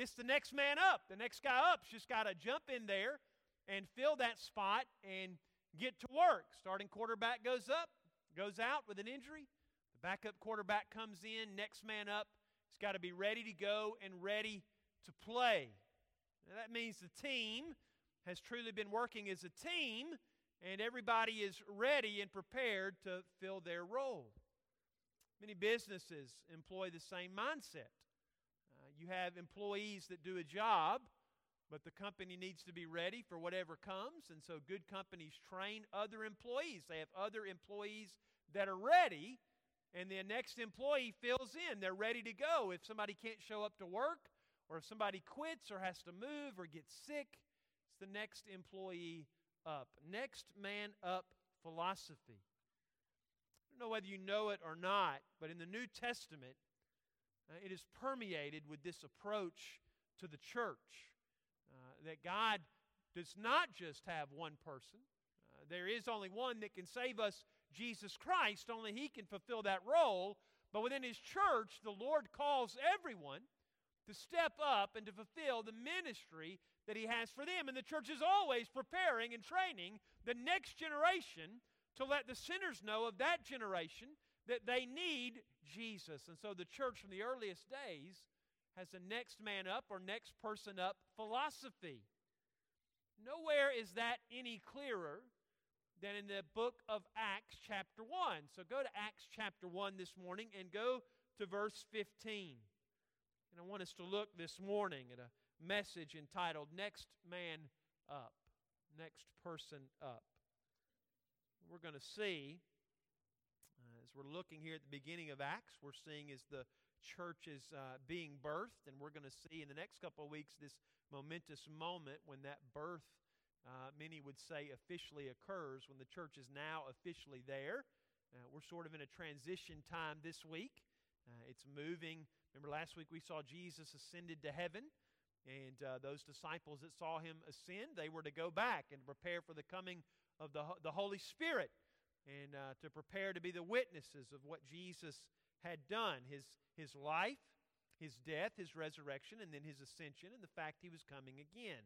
it's the next man up. The next guy up's just got to jump in there and fill that spot and get to work. Starting quarterback goes up, goes out with an injury. The backup quarterback comes in, next man up. He's got to be ready to go and ready to play. Now, that means the team has truly been working as a team and everybody is ready and prepared to fill their role. Many businesses employ the same mindset. You have employees that do a job, but the company needs to be ready for whatever comes, and so good companies train other employees. They have other employees that are ready, and the next employee fills in. They're ready to go. If somebody can't show up to work, or if somebody quits or has to move or gets sick, it's the next employee up. Next man up philosophy. I don't know whether you know it or not, but in the New Testament, uh, it is permeated with this approach to the church uh, that God does not just have one person. Uh, there is only one that can save us, Jesus Christ. Only He can fulfill that role. But within His church, the Lord calls everyone to step up and to fulfill the ministry that He has for them. And the church is always preparing and training the next generation to let the sinners know of that generation that they need Jesus. And so the church from the earliest days has a next man up or next person up philosophy. Nowhere is that any clearer than in the book of Acts, chapter 1. So go to Acts, chapter 1 this morning and go to verse 15. And I want us to look this morning at a message entitled Next Man Up. Next Person Up. We're going to see, as we're looking here at the beginning of Acts, we're seeing as the church is uh, being birthed, and we're going to see in the next couple of weeks this momentous moment when that birth, uh, many would say, officially occurs, when the church is now officially there. Uh, we're sort of in a transition time this week. Uh, it's moving. Remember, last week we saw Jesus ascended to heaven. And uh, those disciples that saw him ascend, they were to go back and prepare for the coming of the, the Holy Spirit and uh, to prepare to be the witnesses of what Jesus had done his, his life, his death, his resurrection, and then his ascension, and the fact he was coming again.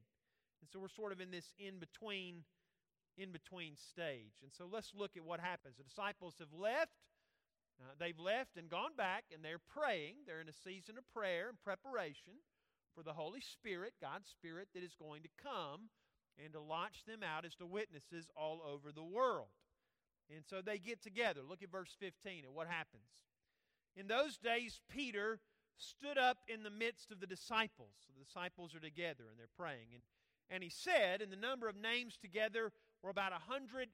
And so we're sort of in this in between in between stage. And so let's look at what happens. The disciples have left. Uh, they've left and gone back, and they're praying. They're in a season of prayer and preparation for the Holy Spirit, God's Spirit, that is going to come and to launch them out as the witnesses all over the world. And so they get together. Look at verse 15 and what happens. In those days, Peter stood up in the midst of the disciples. So the disciples are together and they're praying. And, and he said, and the number of names together were about 120.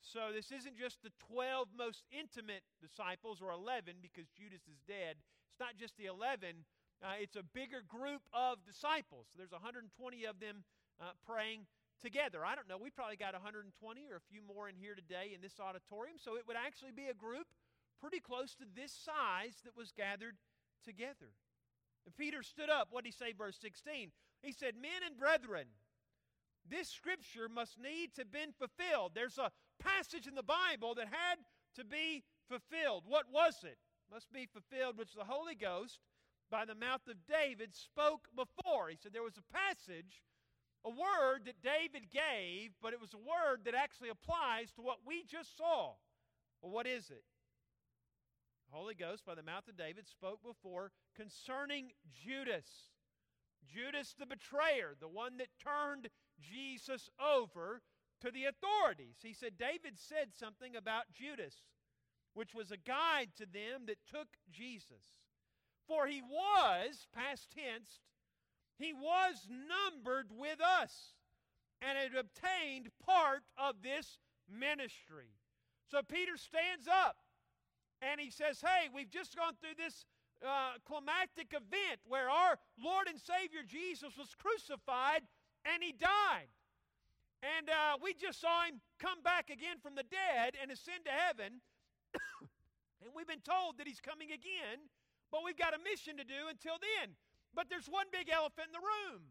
So this isn't just the 12 most intimate disciples or 11 because Judas is dead. It's not just the 11, uh, it's a bigger group of disciples. There's 120 of them uh, praying together. I don't know. We probably got 120 or a few more in here today in this auditorium. So it would actually be a group pretty close to this size that was gathered together. And Peter stood up. What did he say, verse 16? He said, Men and brethren, this scripture must need to have been fulfilled. There's a passage in the Bible that had to be fulfilled. What was it? Must be fulfilled, which the Holy Ghost by the mouth of David spoke before. He said there was a passage, a word that David gave, but it was a word that actually applies to what we just saw. Well, what is it? The Holy Ghost, by the mouth of David, spoke before concerning Judas. Judas the betrayer, the one that turned Jesus over to the authorities. He said, David said something about Judas, which was a guide to them that took Jesus. For he was, past tense, he was numbered with us and had obtained part of this ministry. So Peter stands up and he says, Hey, we've just gone through this uh, climactic event where our Lord and Savior Jesus was crucified and he died. And uh, we just saw him come back again from the dead and ascend to heaven. and we've been told that he's coming again but we've got a mission to do until then. But there's one big elephant in the room,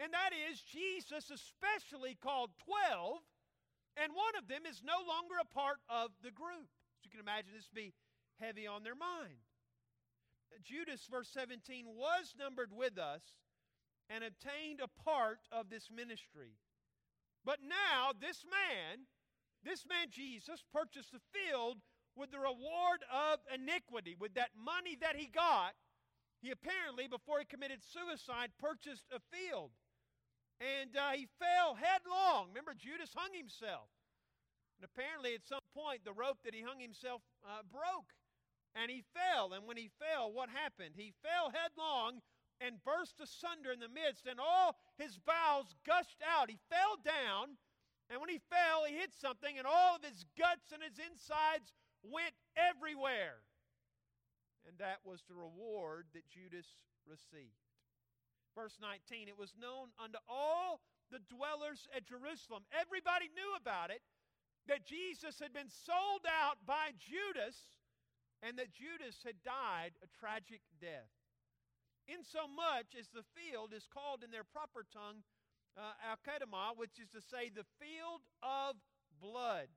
and that is Jesus especially called 12, and one of them is no longer a part of the group. So you can imagine this be heavy on their mind. Judas, verse 17, was numbered with us and obtained a part of this ministry. But now, this man, this man Jesus, purchased the field with the reward of iniquity. With that money that he got, he apparently, before he committed suicide, purchased a field. And uh, he fell headlong. Remember, Judas hung himself. And apparently, at some point, the rope that he hung himself uh, broke. And he fell. And when he fell, what happened? He fell headlong and burst asunder in the midst, and all his bowels gushed out. He fell down, and when he fell, he hit something, and all of his guts and his insides went everywhere. And that was the reward that Judas received. Verse 19 It was known unto all the dwellers at Jerusalem. Everybody knew about it that Jesus had been sold out by Judas and that Judas had died a tragic death. Insomuch as the field is called in their proper tongue uh, Al which is to say, the field of blood.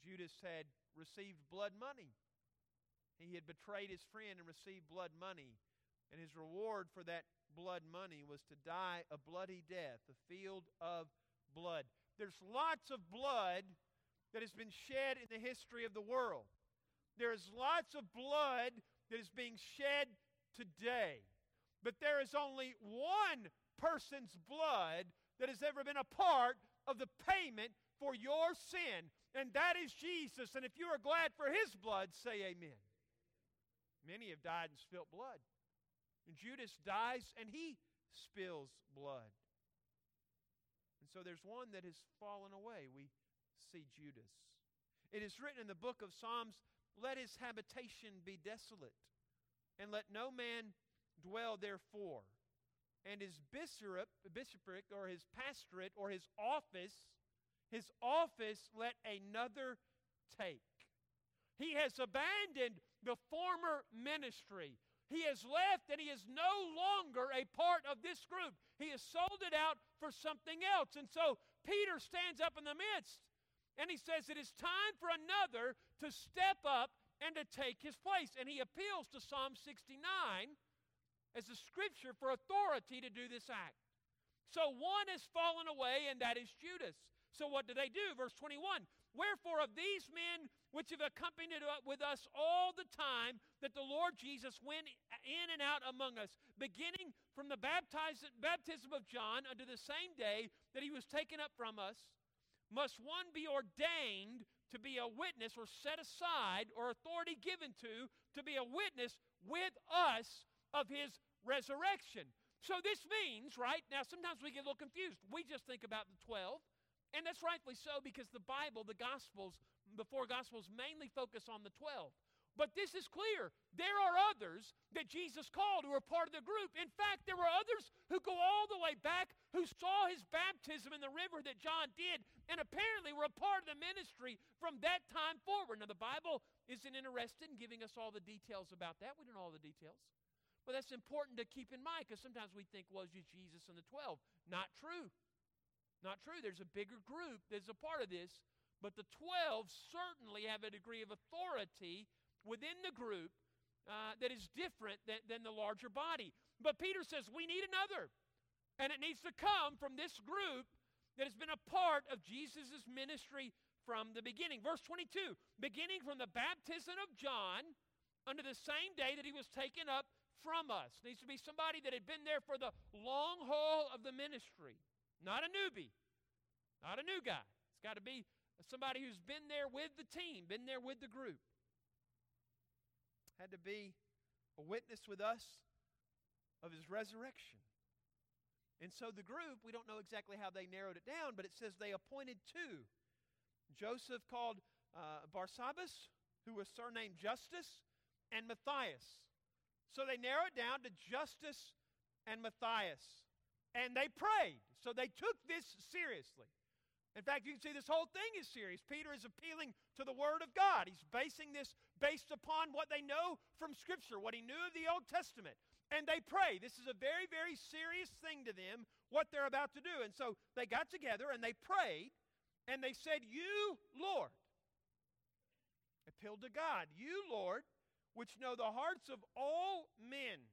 Judas had received blood money. He had betrayed his friend and received blood money. And his reward for that blood money was to die a bloody death, the field of blood. There's lots of blood that has been shed in the history of the world. There is lots of blood that is being shed today. But there is only one person's blood that has ever been a part of the payment for your sin, and that is Jesus. And if you are glad for his blood, say amen. Many have died and spilt blood. And Judas dies and he spills blood. And so there's one that has fallen away. We see Judas. It is written in the book of Psalms let his habitation be desolate, and let no man dwell therefore. And his bishopric, bishopric or his pastorate or his office, his office let another take. He has abandoned the former ministry. He has left and he is no longer a part of this group. He has sold it out for something else. And so Peter stands up in the midst and he says, It is time for another to step up and to take his place. And he appeals to Psalm 69 as a scripture for authority to do this act. So one has fallen away, and that is Judas. So what do they do? Verse 21 Wherefore, of these men which have accompanied with us all the time that the Lord Jesus went in and out among us, beginning from the baptism of John unto the same day that he was taken up from us, must one be ordained to be a witness or set aside or authority given to to be a witness with us of his resurrection. So this means, right? Now, sometimes we get a little confused. We just think about the 12, and that's rightfully so because the Bible, the Gospels, the four Gospels mainly focus on the 12. But this is clear. There are others that Jesus called who are part of the group. In fact, there were others who go all the way back who saw his baptism in the river that John did and apparently were a part of the ministry from that time forward. Now, the Bible isn't interested in giving us all the details about that. We don't know all the details. But that's important to keep in mind because sometimes we think, well, it's just Jesus and the 12. Not true. Not true. There's a bigger group that's a part of this, but the 12 certainly have a degree of authority within the group uh, that is different than, than the larger body. But Peter says we need another, and it needs to come from this group that has been a part of Jesus' ministry from the beginning. Verse 22 beginning from the baptism of John under the same day that he was taken up from us. Needs to be somebody that had been there for the long haul of the ministry, not a newbie, not a new guy. It's got to be somebody who's been there with the team, been there with the group. Had to be a witness with us of his resurrection. And so the group, we don't know exactly how they narrowed it down, but it says they appointed two. Joseph called uh, Barsabbas, who was surnamed Justus, and Matthias. So they narrowed down to Justus and Matthias. And they prayed. So they took this seriously. In fact, you can see this whole thing is serious. Peter is appealing to the Word of God. He's basing this based upon what they know from Scripture, what he knew of the Old Testament. And they pray. This is a very, very serious thing to them, what they're about to do. And so they got together and they prayed and they said, You, Lord, appealed to God, you, Lord, which know the hearts of all men.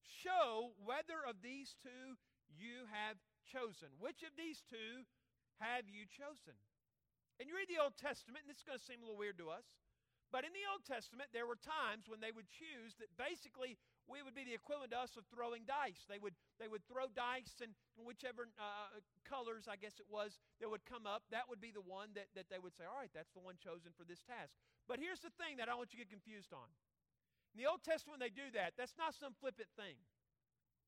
Show whether of these two you have chosen. Which of these two have you chosen? And you read the Old Testament, and this is going to seem a little weird to us, but in the Old Testament, there were times when they would choose that basically we would be the equivalent to us of throwing dice. They would, they would throw dice, and whichever uh, colors, I guess it was, that would come up, that would be the one that, that they would say, all right, that's the one chosen for this task. But here's the thing that I don't want you to get confused on. In the Old Testament, they do that, that's not some flippant thing.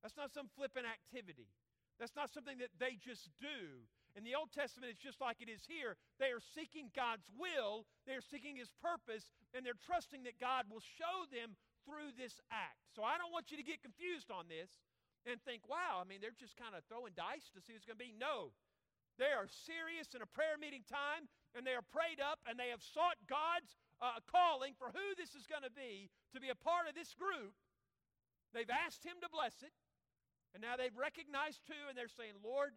That's not some flippant activity. That's not something that they just do. In the Old Testament, it's just like it is here. They are seeking God's will, they are seeking His purpose, and they're trusting that God will show them through this act. So I don't want you to get confused on this and think, wow, I mean, they're just kind of throwing dice to see who's going to be. No. They are serious in a prayer meeting time, and they are prayed up, and they have sought God's uh, calling for who this is going to be to be a part of this group. They've asked Him to bless it, and now they've recognized too, and they're saying, Lord,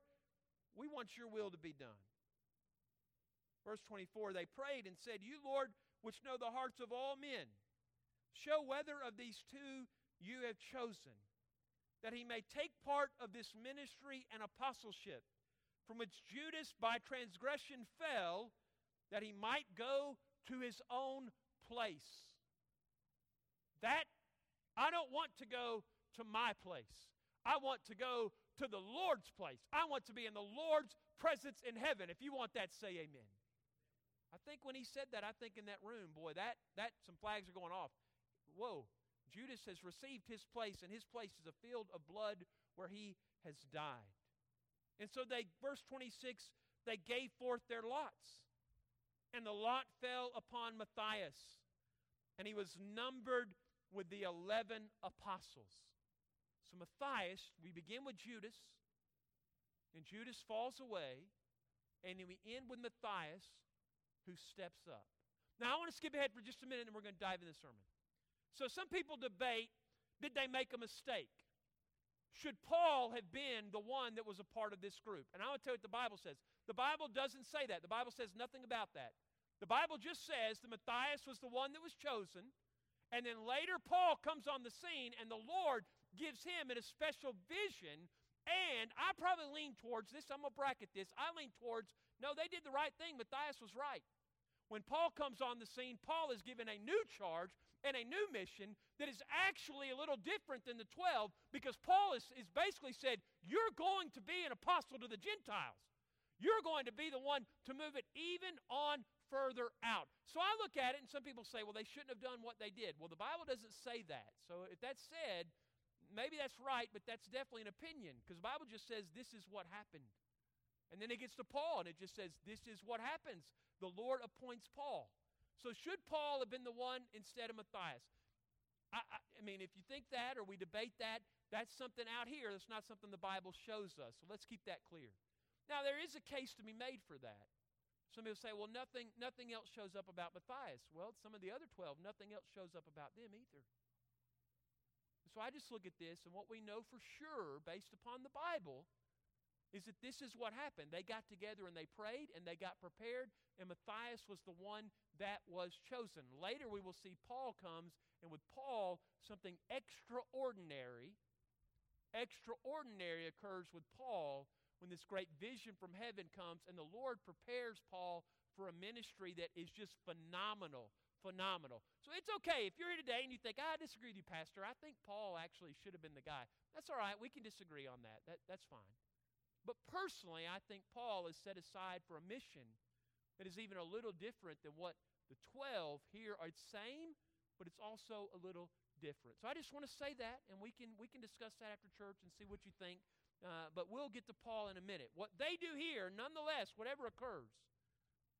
we want your will to be done. Verse 24, they prayed and said, You, Lord, which know the hearts of all men, Show whether of these two you have chosen, that he may take part of this ministry and apostleship, from which Judas by transgression fell, that he might go to his own place. That, I don't want to go to my place. I want to go to the Lord's place. I want to be in the Lord's presence in heaven. If you want that, say amen. I think when he said that, I think in that room, boy, that, that some flags are going off whoa, Judas has received his place, and his place is a field of blood where he has died. And so they, verse 26, they gave forth their lots. And the lot fell upon Matthias, and he was numbered with the 11 apostles. So Matthias, we begin with Judas, and Judas falls away, and then we end with Matthias, who steps up. Now, I want to skip ahead for just a minute, and we're going to dive in the sermon. So some people debate did they make a mistake? Should Paul have been the one that was a part of this group? And I want to tell you what the Bible says. The Bible doesn't say that. The Bible says nothing about that. The Bible just says that Matthias was the one that was chosen, and then later Paul comes on the scene, and the Lord gives him in a special vision. And I probably lean towards this. I'm going to bracket this. I lean towards no, they did the right thing. Matthias was right. When Paul comes on the scene, Paul is given a new charge and a new mission that is actually a little different than the 12 because Paul is, is basically said, You're going to be an apostle to the Gentiles. You're going to be the one to move it even on further out. So I look at it, and some people say, well, they shouldn't have done what they did. Well, the Bible doesn't say that. So if that's said, maybe that's right, but that's definitely an opinion because the Bible just says this is what happened. And then it gets to Paul, and it just says this is what happens. The Lord appoints Paul. So, should Paul have been the one instead of Matthias? I, I, I, mean, if you think that or we debate that, that's something out here that's not something the Bible shows us. So, let's keep that clear. Now, there is a case to be made for that. Some people say, well, nothing, nothing else shows up about Matthias. Well, some of the other 12, nothing else shows up about them either. So I just look at this, and what we know for sure, based upon the Bible, is that this is what happened. They got together and they prayed and they got prepared, and Matthias was the one that was chosen. Later, we will see Paul comes, and with Paul, something extraordinary, extraordinary occurs with Paul when this great vision from heaven comes, and the Lord prepares Paul for a ministry that is just phenomenal. Phenomenal. So it's okay if you're here today and you think, I disagree with you, Pastor. I think Paul actually should have been the guy. That's all right. We can disagree on that. that that's fine. But personally, I think Paul is set aside for a mission that is even a little different than what the 12 here are the same, but it's also a little different. So I just want to say that, and we can, we can discuss that after church and see what you think. Uh, but we'll get to Paul in a minute. What they do here, nonetheless, whatever occurs,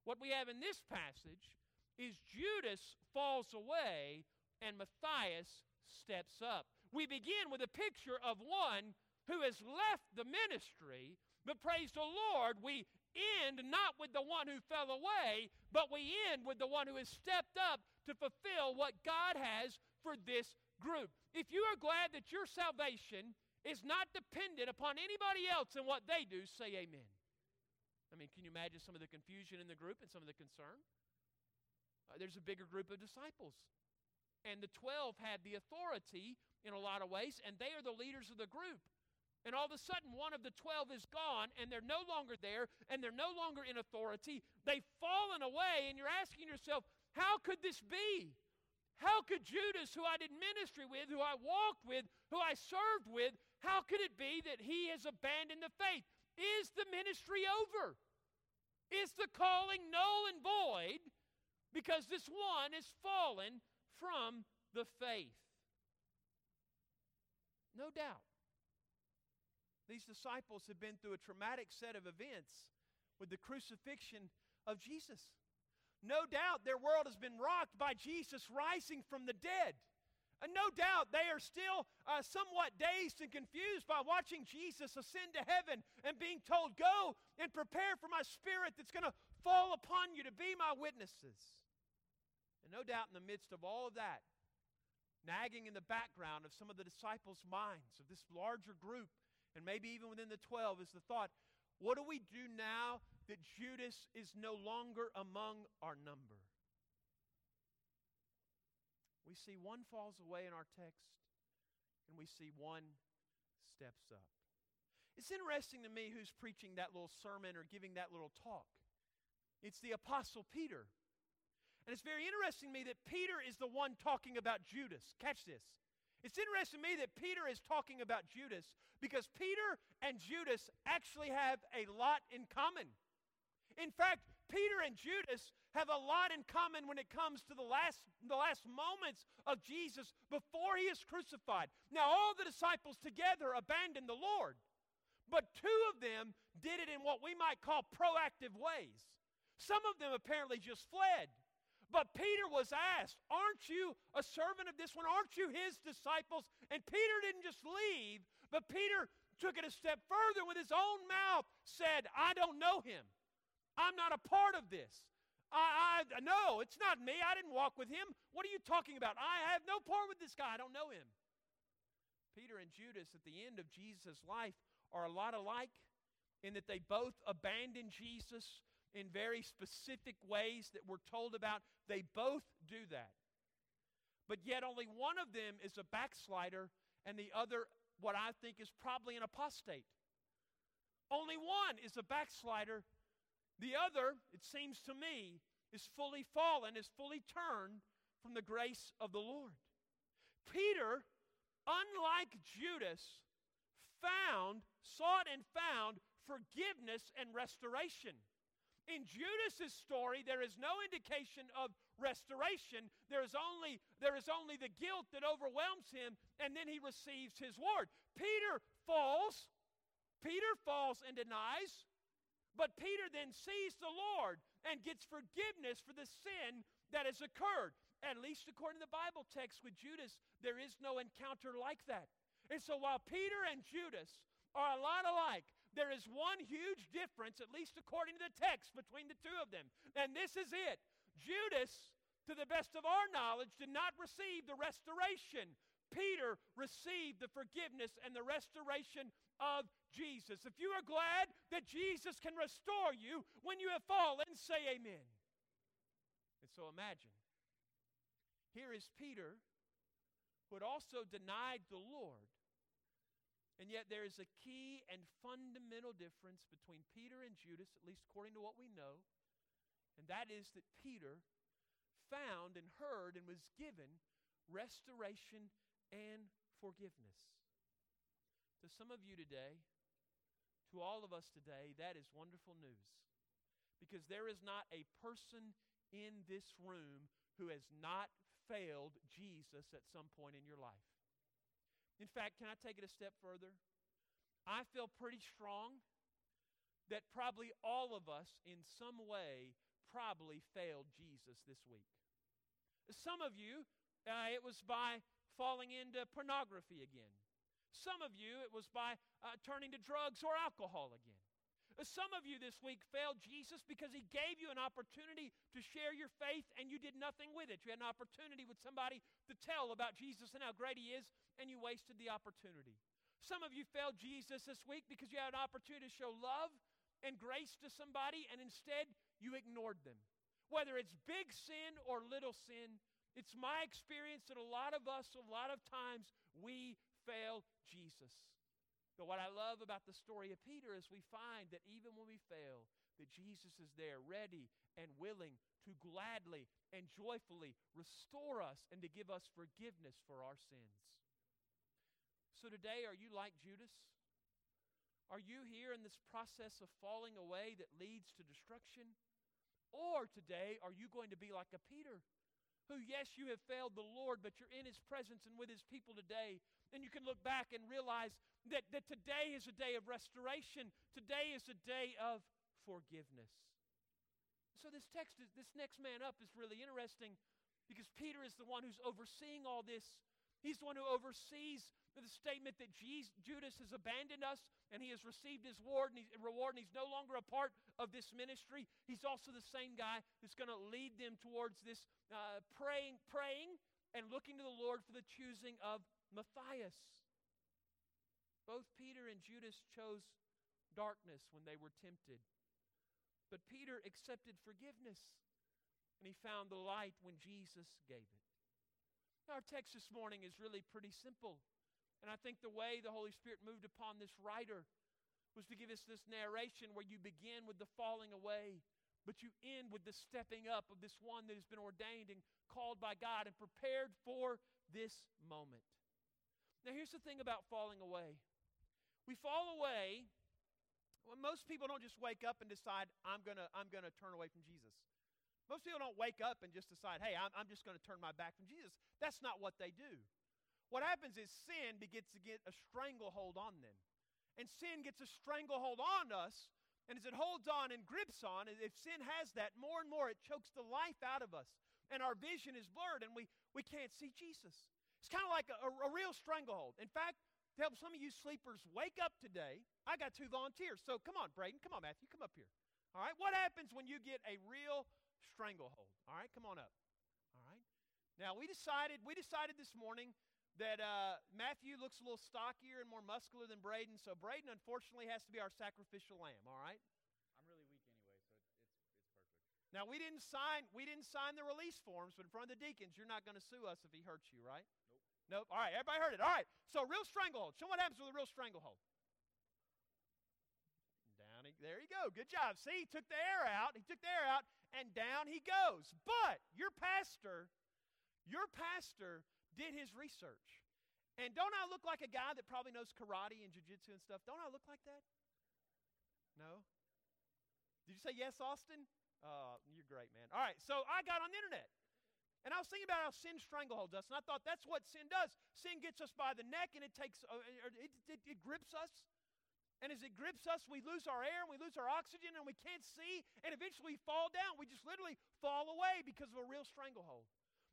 what we have in this passage is Judas falls away and Matthias steps up. We begin with a picture of one who has left the ministry, but praise the Lord, we end not with the one who fell away, but we end with the one who has stepped up to fulfill what God has for this group. If you are glad that your salvation is not dependent upon anybody else and what they do, say amen. I mean, can you imagine some of the confusion in the group and some of the concern? Uh, there's a bigger group of disciples. and the 12 had the authority in a lot of ways, and they are the leaders of the group. And all of a sudden, one of the 12 is gone, and they're no longer there, and they're no longer in authority. They've fallen away, and you're asking yourself, how could this be? How could Judas, who I did ministry with, who I walked with, who I served with, how could it be that he has abandoned the faith? Is the ministry over? Is the calling null and void because this one is fallen from the faith? No doubt. These disciples have been through a traumatic set of events with the crucifixion of Jesus. No doubt their world has been rocked by Jesus rising from the dead. And no doubt they are still uh, somewhat dazed and confused by watching Jesus ascend to heaven and being told, Go and prepare for my spirit that's going to fall upon you to be my witnesses. And no doubt in the midst of all of that, nagging in the background of some of the disciples' minds, of this larger group, and maybe even within the 12, is the thought, What do we do now that Judas is no longer among our number. We see one falls away in our text, and we see one steps up. It's interesting to me who's preaching that little sermon or giving that little talk. It's the Apostle Peter. And it's very interesting to me that Peter is the one talking about Judas. Catch this. It's interesting to me that Peter is talking about Judas because Peter and Judas actually have a lot in common. In fact, Peter and Judas have a lot in common when it comes to the last, the last moments of Jesus before he is crucified. Now, all the disciples together abandoned the Lord, but two of them did it in what we might call proactive ways. Some of them apparently just fled. But Peter was asked, Aren't you a servant of this one? Aren't you his disciples? And Peter didn't just leave, but Peter took it a step further with his own mouth, said, I don't know him. I'm not a part of this. I, I no, it's not me. I didn't walk with him. What are you talking about? I have no part with this guy. I don't know him. Peter and Judas at the end of Jesus' life are a lot alike in that they both abandon Jesus in very specific ways that we're told about. They both do that. But yet, only one of them is a backslider, and the other, what I think, is probably an apostate. Only one is a backslider, the other, it seems to me, is fully fallen, is fully turned from the grace of the Lord. Peter, unlike Judas, found, sought and found forgiveness and restoration. In Judas's story, there is no indication of restoration. There is only there is only the guilt that overwhelms him, and then he receives his word. Peter falls. Peter falls and denies. But Peter then sees the Lord and gets forgiveness for the sin that has occurred. At least according to the Bible text with Judas, there is no encounter like that. And so while Peter and Judas are a lot alike, there is one huge difference, at least according to the text, between the two of them. And this is it Judas, to the best of our knowledge, did not receive the restoration. Peter received the forgiveness and the restoration of Jesus. If you are glad that Jesus can restore you when you have fallen, say amen. And so imagine here is Peter who had also denied the Lord. And yet there is a key and fundamental difference between Peter and Judas, at least according to what we know, and that is that Peter found and heard and was given restoration and forgiveness. To some of you today, to all of us today, that is wonderful news. Because there is not a person in this room who has not failed Jesus at some point in your life. In fact, can I take it a step further? I feel pretty strong that probably all of us, in some way, probably failed Jesus this week. Some of you, uh, it was by falling into pornography again. Some of you, it was by uh, turning to drugs or alcohol again. Uh, some of you this week failed Jesus because he gave you an opportunity to share your faith and you did nothing with it. You had an opportunity with somebody to tell about Jesus and how great he is, and you wasted the opportunity. Some of you failed Jesus this week because you had an opportunity to show love and grace to somebody, and instead you ignored them. Whether it's big sin or little sin, It's my experience that a lot of us, a lot of times, we fail Jesus. But what I love about the story of Peter is we find that even when we fail, that Jesus is there ready and willing to gladly and joyfully restore us and to give us forgiveness for our sins. So today, are you like Judas? Are you here in this process of falling away that leads to destruction? Or today, are you going to be like a Peter? Who, yes, you have failed the Lord, but you're in His presence and with His people today. And you can look back and realize that, that today is a day of restoration. Today is a day of forgiveness. So this text, is, this next man up is really interesting because Peter is the one who's overseeing all this. He's the one who oversees the statement that Jesus, Judas has abandoned us and he has received his reward and, reward and he's no longer a part of this ministry. He's also the same guy who's going to lead them towards this uh, praying, praying and looking to the Lord for the choosing of Matthias. Both Peter and Judas chose darkness when they were tempted. But Peter accepted forgiveness, and he found the light when Jesus gave it. Our text this morning is really pretty simple. And I think the way the Holy Spirit moved upon this writer was to give us this narration where you begin with the falling away, but you end with the stepping up of this one that has been ordained and called by God and prepared for this moment. Now, here's the thing about falling away we fall away when most people don't just wake up and decide, I'm going to I'm gonna turn away from Jesus. Most people don't wake up and just decide, hey, I'm, I'm just going to turn my back from Jesus. That's not what they do. What happens is sin begins to get a stranglehold on them. And sin gets a stranglehold on us, and as it holds on and grips on, if sin has that, more and more it chokes the life out of us. And our vision is blurred, and we, we can't see Jesus. It's kind of like a, a, a real stranglehold. In fact, to help some of you sleepers wake up today, I got two volunteers. So come on, Braden. Come on, Matthew. Come up here. All right. What happens when you get a real stranglehold? All right. Come on up. All right. Now we decided we decided this morning that uh, Matthew looks a little stockier and more muscular than Braden. So Braden unfortunately has to be our sacrificial lamb. All right. I'm really weak anyway, so it's, it's, it's perfect. Now we didn't sign we didn't sign the release forms, but in front of the deacons, you're not going to sue us if he hurts you, right? Nope. Nope. All right, everybody heard it. All right. So real stranglehold. Show what happens with a real stranglehold. Down he, there you go. Good job. See, he took the air out. He took the air out, and down he goes. But your pastor, your pastor did his research. And don't I look like a guy that probably knows karate and jiu-jitsu and stuff? Don't I look like that? No? Did you say yes, Austin? Uh, you're great, man. All right, so I got on the internet. And I was thinking about how sin strangleholds us, and I thought that's what sin does. Sin gets us by the neck, and it takes, uh, it, it, it grips us. And as it grips us, we lose our air, and we lose our oxygen, and we can't see, and eventually we fall down. We just literally fall away because of a real stranglehold.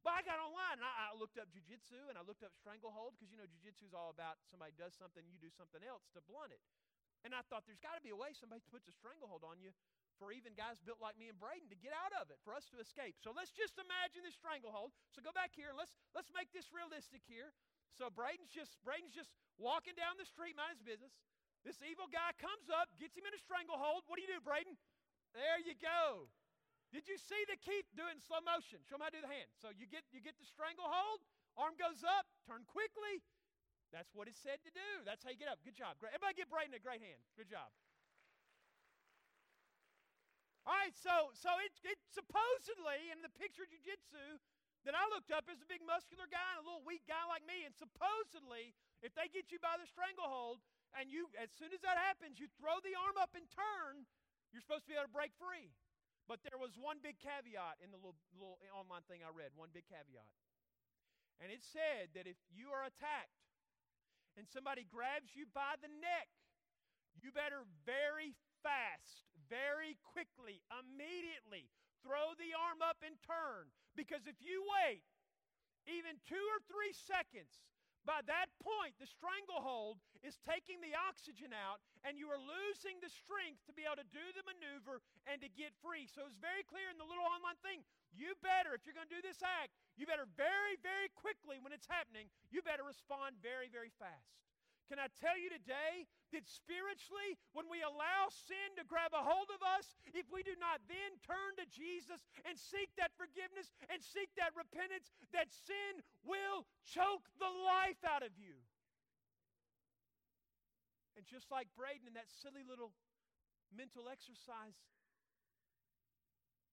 But I got online, and I, I looked up jujitsu, and I looked up stranglehold, because you know jujitsu is all about somebody does something, you do something else to blunt it. And I thought there's got to be a way somebody puts a stranglehold on you for even guys built like me and Braden to get out of it, for us to escape. So let's just imagine this stranglehold. So go back here and let's let's make this realistic here. So Braden's just Braden's just walking down the street, mind his business. This evil guy comes up, gets him in a stranglehold. What do you do, Braden? There you go. Did you see the Keith doing slow motion? Show him how to do the hand. So you get you get the stranglehold, arm goes up, turn quickly. That's what it's said to do. That's how you get up. Good job. Great. Everybody give Braden a great hand. Good job. All right, so so it, it supposedly in the picture of jujitsu that I looked up is a big muscular guy and a little weak guy like me, and supposedly if they get you by the stranglehold and you as soon as that happens you throw the arm up and turn, you're supposed to be able to break free. But there was one big caveat in the little, little online thing I read. One big caveat, and it said that if you are attacked and somebody grabs you by the neck, you better very fast very quickly, immediately, throw the arm up and turn. Because if you wait even two or three seconds, by that point, the stranglehold is taking the oxygen out, and you are losing the strength to be able to do the maneuver and to get free. So it's very clear in the little online thing. You better, if you're going to do this act, you better very, very quickly when it's happening, you better respond very, very fast. Can I tell you today that spiritually, when we allow sin to grab a hold of us, if we do not then turn to Jesus and seek that forgiveness and seek that repentance, that sin will choke the life out of you. And just like Braden in that silly little mental exercise,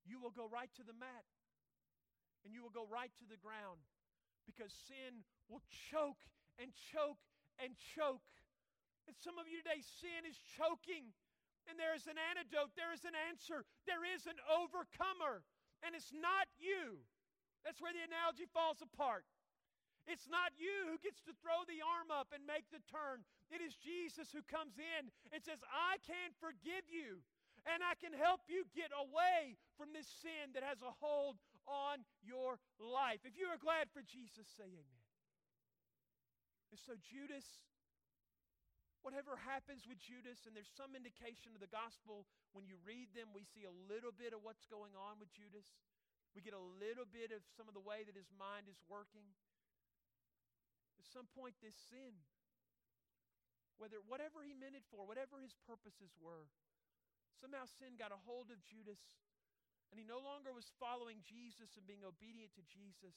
you will go right to the mat and you will go right to the ground because sin will choke and choke and choke. And some of you today, sin is choking. And there is an antidote, there is an answer, there is an overcomer. And it's not you. That's where the analogy falls apart. It's not you who gets to throw the arm up and make the turn. It is Jesus who comes in and says, I can forgive you and I can help you get away from this sin that has a hold on your life. If you are glad for Jesus, say amen. And so, Judas, whatever happens with Judas, and there's some indication of the gospel when you read them, we see a little bit of what's going on with Judas. We get a little bit of some of the way that his mind is working. At some point, this sin, whether whatever he meant it for, whatever his purposes were, somehow sin got a hold of Judas, and he no longer was following Jesus and being obedient to Jesus.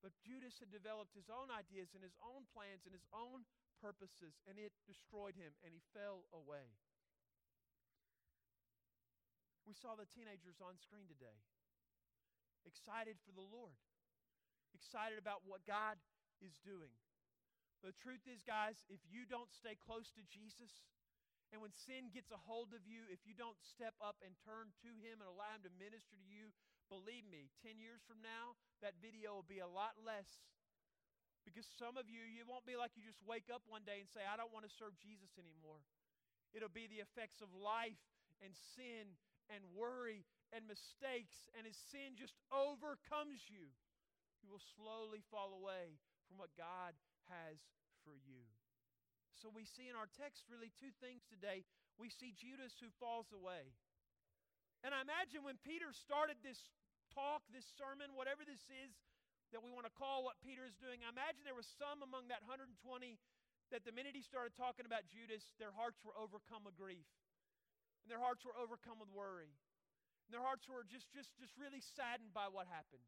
But Judas had developed his own ideas and his own plans and his own purposes, and it destroyed him, and he fell away. We saw the teenagers on screen today, excited for the Lord, excited about what God is doing. The truth is, guys, if you don't stay close to Jesus, and when sin gets a hold of you, if you don't step up and turn to Him and allow Him to minister to you, believe me, 10 years from now, that video will be a lot less. Because some of you, you won't be like you just wake up one day and say, I don't want to serve Jesus anymore. It'll be the effects of life and sin and worry and mistakes. And as sin just overcomes you, you will slowly fall away from what God has for you. So we see in our text really two things today. We see Judas who falls away. And I imagine when Peter started this talk, this sermon, whatever this is that we want to call what Peter is doing, I imagine there was some among that 120 that the minute he started talking about Judas, their hearts were overcome with grief. And their hearts were overcome with worry. And their hearts were just, just, just really saddened by what happened.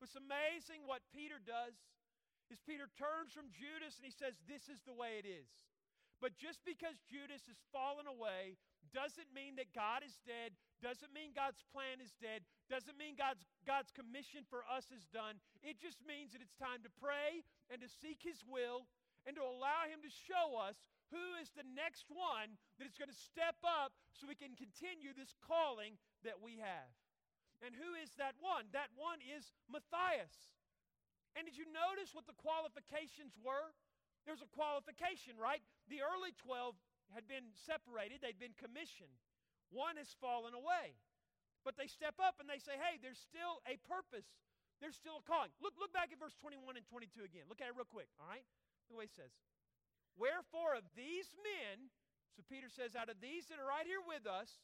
It's amazing what Peter does is Peter turns from Judas and he says, This is the way it is. But just because Judas has fallen away doesn't mean that God is dead, doesn't mean God's plan is dead, doesn't mean God's, God's commission for us is done. It just means that it's time to pray and to seek His will and to allow Him to show us who is the next one that is going to step up so we can continue this calling that we have. And who is that one? That one is Matthias. And did you notice what the qualifications were? There's a qualification, right? The early 12 had been separated, they'd been commissioned. One has fallen away. But they step up and they say, hey, there's still a purpose. There's still a calling. Look, look back at verse 21 and 22 again. Look at it real quick, all right? The way it says. Wherefore of these men, so Peter says, out of these that are right here with us,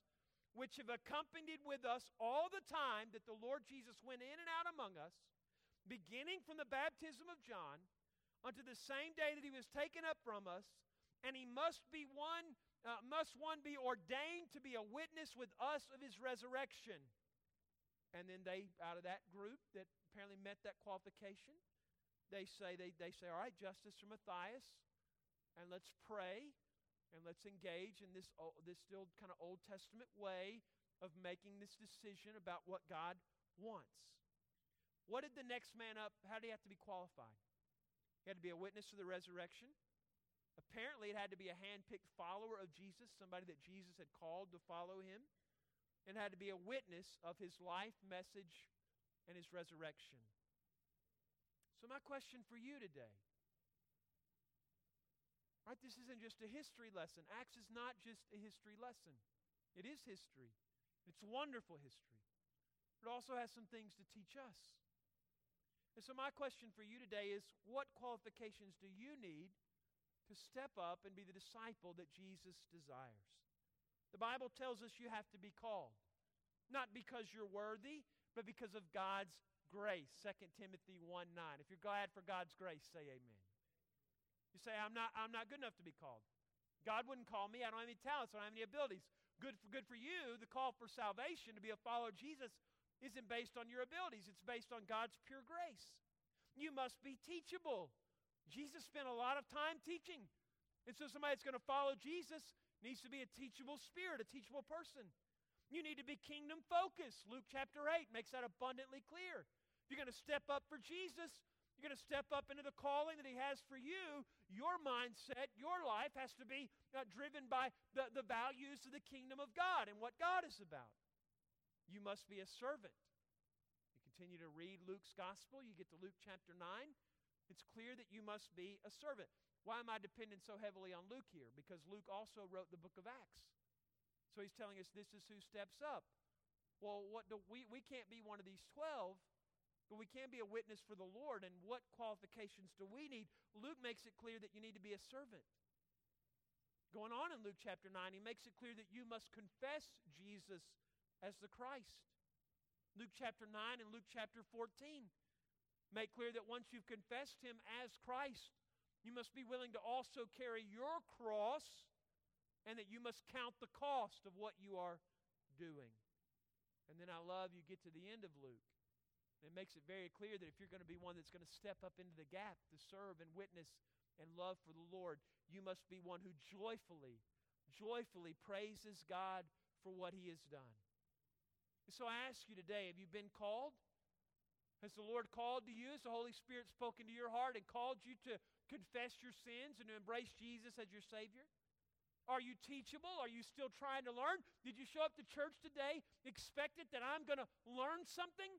which have accompanied with us all the time that the Lord Jesus went in and out among us, beginning from the baptism of John unto the same day that he was taken up from us, and he must be one uh, must one be ordained to be a witness with us of his resurrection. And then they, out of that group that apparently met that qualification, they say, they, they say, all right, Justus for Matthias, and let's pray, and let's engage in this, this still kind of Old Testament way of making this decision about what God wants. What did the next man up, how did he have to be qualified? He had to be a witness to the resurrection. Apparently, it had to be a hand picked follower of Jesus, somebody that Jesus had called to follow him, and had to be a witness of his life, message, and his resurrection. So, my question for you today right, this isn't just a history lesson. Acts is not just a history lesson, it is history. It's wonderful history. It also has some things to teach us. And so, my question for you today is what qualifications do you need to step up and be the disciple that Jesus desires. The Bible tells us you have to be called, not because you're worthy, but because of God's grace. 2 Timothy 1 9. If you're glad for God's grace, say amen. You say, I'm not, I'm not good enough to be called. God wouldn't call me. I don't have any talents. I don't have any abilities. Good for, good for you. The call for salvation to be a follower of Jesus isn't based on your abilities, it's based on God's pure grace. You must be teachable. Jesus spent a lot of time teaching. And so somebody that's going to follow Jesus needs to be a teachable spirit, a teachable person. You need to be kingdom focused. Luke chapter 8 makes that abundantly clear. If you're going to step up for Jesus, you're going to step up into the calling that He has for you. Your mindset, your life has to be uh, driven by the, the values of the kingdom of God and what God is about. You must be a servant. You continue to read Luke's gospel, you get to Luke chapter 9. It's clear that you must be a servant. Why am I dependent so heavily on Luke here? Because Luke also wrote the book of Acts. So he's telling us this is who steps up. Well, what do we we can't be one of these 12 but we can be a witness for the Lord. And what qualifications do we need? Luke makes it clear that you need to be a servant. Going on in Luke chapter 9, he makes it clear that you must confess Jesus as the Christ. Luke chapter 9 and Luke chapter 14 make clear that once you've confessed him as Christ, you must be willing to also carry your cross and that you must count the cost of what you are doing. And then I love you get to the end of Luke it makes it very clear that if you're going to be one that's going to step up into the gap to serve and witness and love for the Lord, you must be one who joyfully, joyfully praises God for what He has done. so I ask you today have you been called? Has the Lord called to you? Has the Holy Spirit spoken to your heart and called you to confess your sins and to embrace Jesus as your Savior? Are you teachable? Are you still trying to learn? Did you show up to church today expected that I'm going to learn something?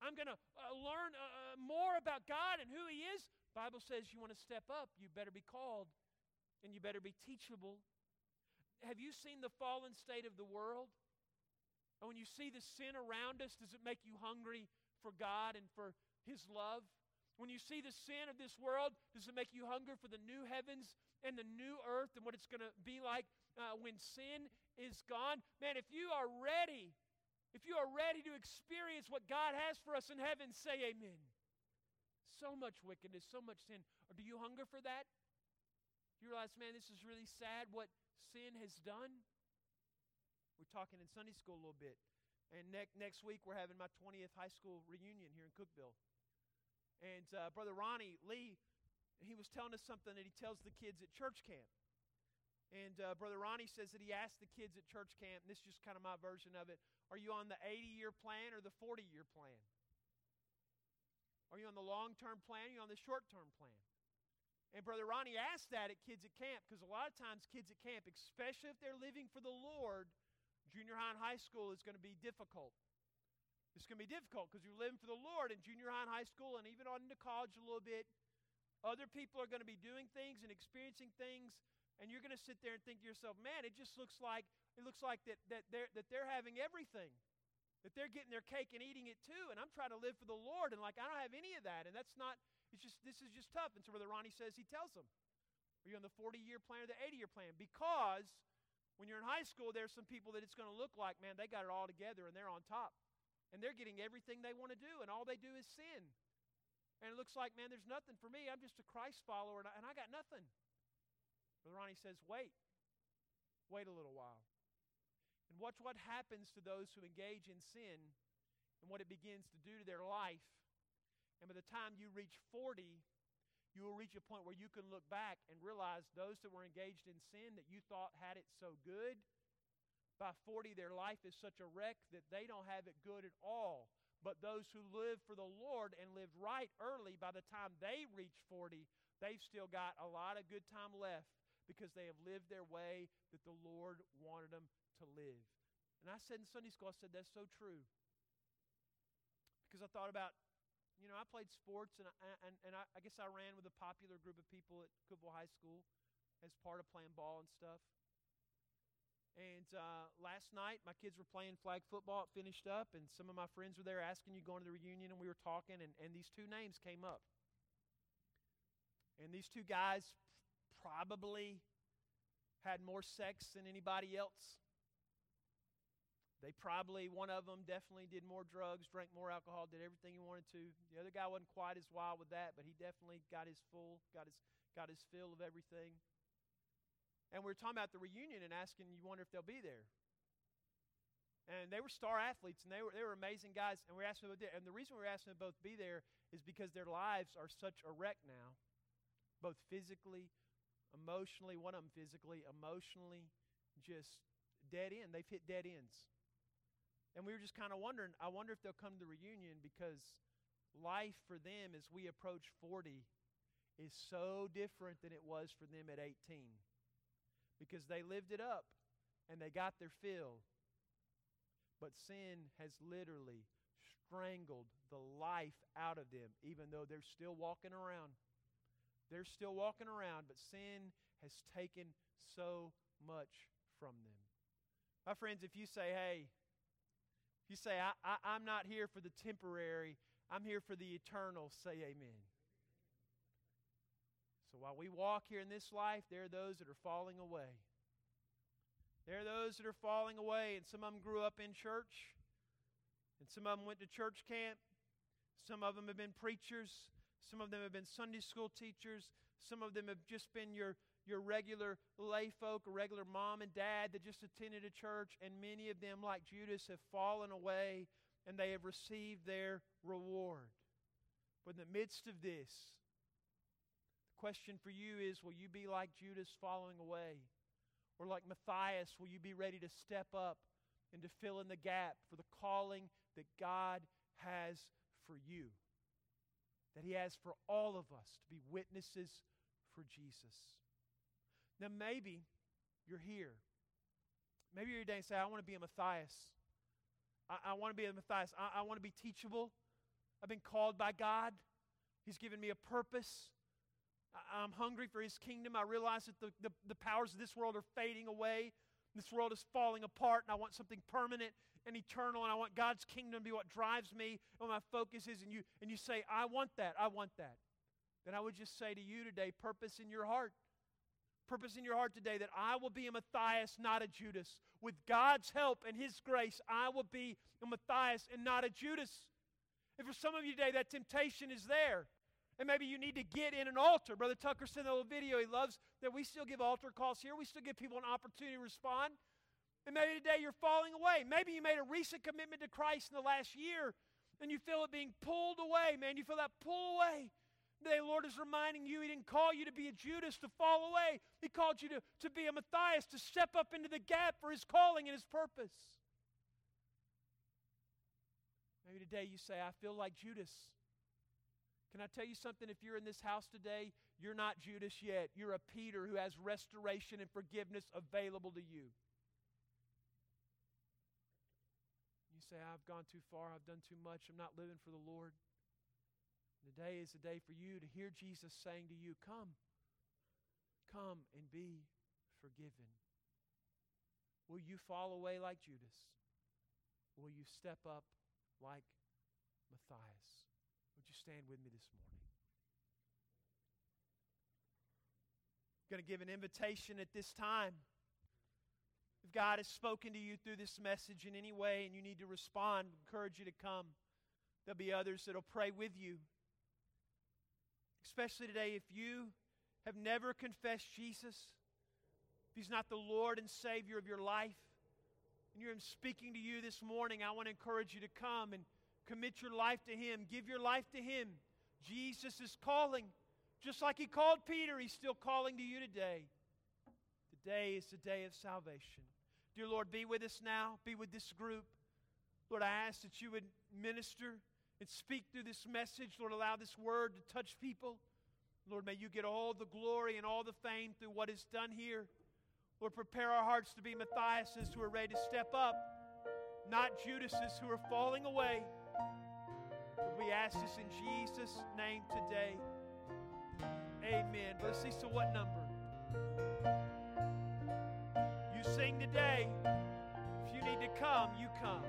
I'm going to uh, learn uh, uh, more about God and who He is. Bible says you want to step up, you better be called and you better be teachable. Have you seen the fallen state of the world? And when you see the sin around us, does it make you hungry for God and for His love? When you see the sin of this world, does it make you hunger for the new heavens and the new earth and what it's going to be like uh, when sin is gone? Man, if you are ready if you are ready to experience what God has for us in heaven, say amen. So much wickedness, so much sin. Or do you hunger for that? Do you realize, man, this is really sad what sin has done? We're talking in Sunday school a little bit. And ne- next week, we're having my 20th high school reunion here in Cookeville. And uh, Brother Ronnie Lee, he was telling us something that he tells the kids at church camp. And uh, Brother Ronnie says that he asked the kids at church camp, and this is just kind of my version of it are you on the 80 year plan or the 40 year plan? Are you on the long term plan? Are you on the short term plan? And Brother Ronnie asked that at kids at camp because a lot of times kids at camp, especially if they're living for the Lord, junior high and high school is going to be difficult. It's going to be difficult because you're living for the Lord in junior high and high school and even on into college a little bit. Other people are going to be doing things and experiencing things, and you're going to sit there and think to yourself, man, it just looks like it looks like that, that, they're, that they're having everything, that they're getting their cake and eating it too. And I'm trying to live for the Lord, and like I don't have any of that. And that's not, it's just, this is just tough. And so Brother Ronnie says, he tells them, Are you on the 40 year plan or the 80 year plan? Because when you're in high school, there's some people that it's going to look like, man, they got it all together and they're on top. And they're getting everything they want to do, and all they do is sin. And it looks like, man, there's nothing for me. I'm just a Christ follower, and I, and I got nothing. Brother Ronnie says, wait. Wait a little while. And watch what happens to those who engage in sin and what it begins to do to their life. And by the time you reach 40, you will reach a point where you can look back and realize those that were engaged in sin that you thought had it so good, by 40, their life is such a wreck that they don't have it good at all. But those who live for the Lord and lived right early, by the time they reach 40, they've still got a lot of good time left because they have lived their way that the Lord wanted them to live. And I said in Sunday school, I said, that's so true. Because I thought about, you know, I played sports, and I, and, and I, I guess I ran with a popular group of people at Cookeville High School as part of playing ball and stuff. And uh, last night, my kids were playing flag football. It finished up, and some of my friends were there asking you going to the reunion, and we were talking, and, and these two names came up. And these two guys probably had more sex than anybody else. They probably, one of them definitely did more drugs, drank more alcohol, did everything he wanted to. The other guy wasn't quite as wild with that, but he definitely got his full, got his, got his fill of everything. And we were talking about the reunion and asking, you wonder if they'll be there. And they were star athletes, and they were, they were amazing guys. And we are asking them, and the reason we are asking them both be there is because their lives are such a wreck now, both physically, emotionally, one of them physically, emotionally, just dead end. They've hit dead ends. And we were just kind of wondering, I wonder if they'll come to the reunion because life for them as we approach 40 is so different than it was for them at 18. Because they lived it up and they got their fill. But sin has literally strangled the life out of them, even though they're still walking around. They're still walking around, but sin has taken so much from them. My friends, if you say, hey, you say, I, I, I'm not here for the temporary, I'm here for the eternal, say amen. So while we walk here in this life, there are those that are falling away. There are those that are falling away, and some of them grew up in church, and some of them went to church camp. Some of them have been preachers. Some of them have been Sunday school teachers. Some of them have just been your, your regular lay folk, regular mom and dad that just attended a church. And many of them, like Judas, have fallen away and they have received their reward. But in the midst of this, the question for you is will you be like Judas falling away? Or like Matthias, will you be ready to step up and to fill in the gap for the calling that God has for you? That He has for all of us to be witnesses for Jesus. Now, maybe you're here. Maybe you're today and say, I want to be a Matthias. I, I want to be a Matthias. I, I want to be teachable. I've been called by God. He's given me a purpose. I, I'm hungry for His kingdom. I realize that the, the, the powers of this world are fading away. This world is falling apart, and I want something permanent and eternal, and I want God's kingdom to be what drives me and what my focus is. And you, and you say, I want that, I want that. Then I would just say to you today, purpose in your heart. Purpose in your heart today that I will be a Matthias, not a Judas. With God's help and His grace, I will be a Matthias and not a Judas. And for some of you today, that temptation is there. And maybe you need to get in an altar. Brother Tucker sent a little video. He loves that we still give altar calls here. We still give people an opportunity to respond. And maybe today you're falling away. Maybe you made a recent commitment to Christ in the last year and you feel it being pulled away, man. You feel that pull away. Today, Lord is reminding you He didn't call you to be a Judas to fall away. He called you to, to be a Matthias, to step up into the gap for His calling and His purpose. Maybe today you say, I feel like Judas. Can I tell you something? If you're in this house today, you're not Judas yet. You're a Peter who has restoration and forgiveness available to you. You say, I've gone too far, I've done too much, I'm not living for the Lord. Today is the day for you to hear Jesus saying to you, Come, come and be forgiven. Will you fall away like Judas? Will you step up like Matthias? Would you stand with me this morning? I'm going to give an invitation at this time. If God has spoken to you through this message in any way and you need to respond, I encourage you to come. There'll be others that'll pray with you. Especially today, if you have never confessed Jesus, if He's not the Lord and Savior of your life, and you're speaking to you this morning, I want to encourage you to come and Commit your life to Him. Give your life to Him. Jesus is calling. Just like He called Peter, He's still calling to you today. Today is the day of salvation. Dear Lord, be with us now. Be with this group. Lord, I ask that you would minister and speak through this message. Lord, allow this word to touch people. Lord, may you get all the glory and all the fame through what is done here. Lord, prepare our hearts to be Matthiases who are ready to step up, not Judases who are falling away. We ask this in Jesus' name today. Amen. Let's see, so what number? You sing today. If you need to come, you come.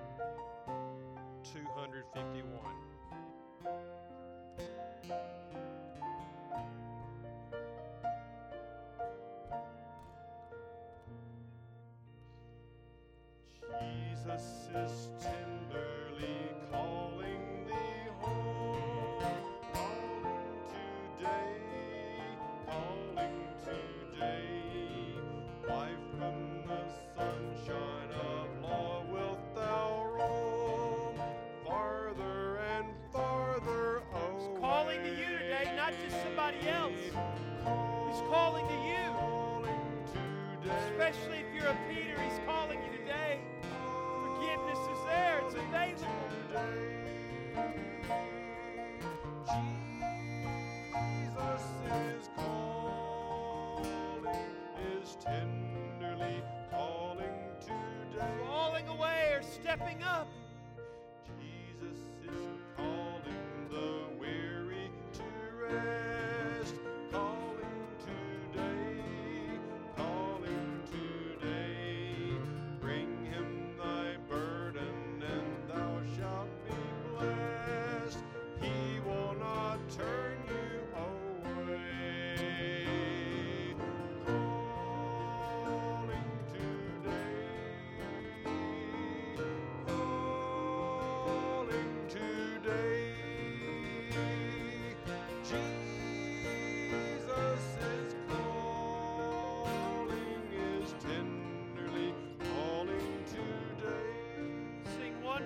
251. Jesus is tenderly calling to you. Especially if you're a Peter, He's calling you today. Forgiveness is there, it's available. Jesus is calling, is tenderly calling today. Falling away or stepping up.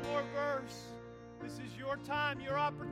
One more verse. This is your time, your opportunity.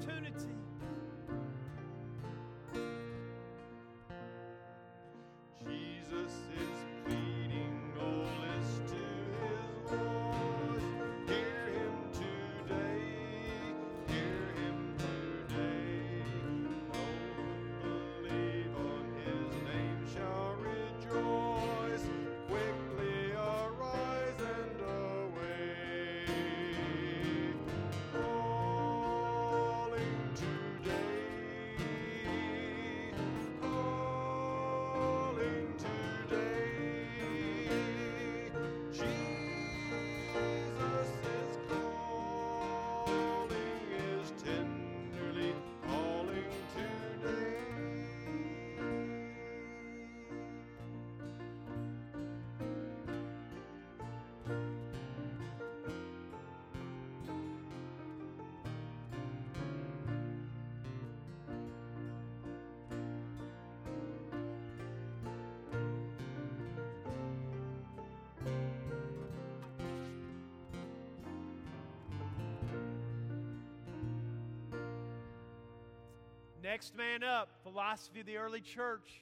Next man up, philosophy of the early church.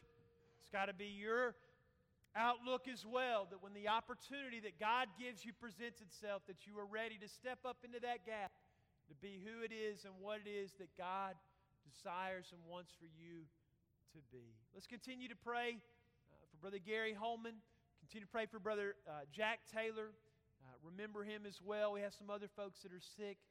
It's got to be your outlook as well that when the opportunity that God gives you presents itself, that you are ready to step up into that gap, to be who it is and what it is that God desires and wants for you to be. Let's continue to pray uh, for Brother Gary Holman. Continue to pray for Brother uh, Jack Taylor. Uh, remember him as well. We have some other folks that are sick.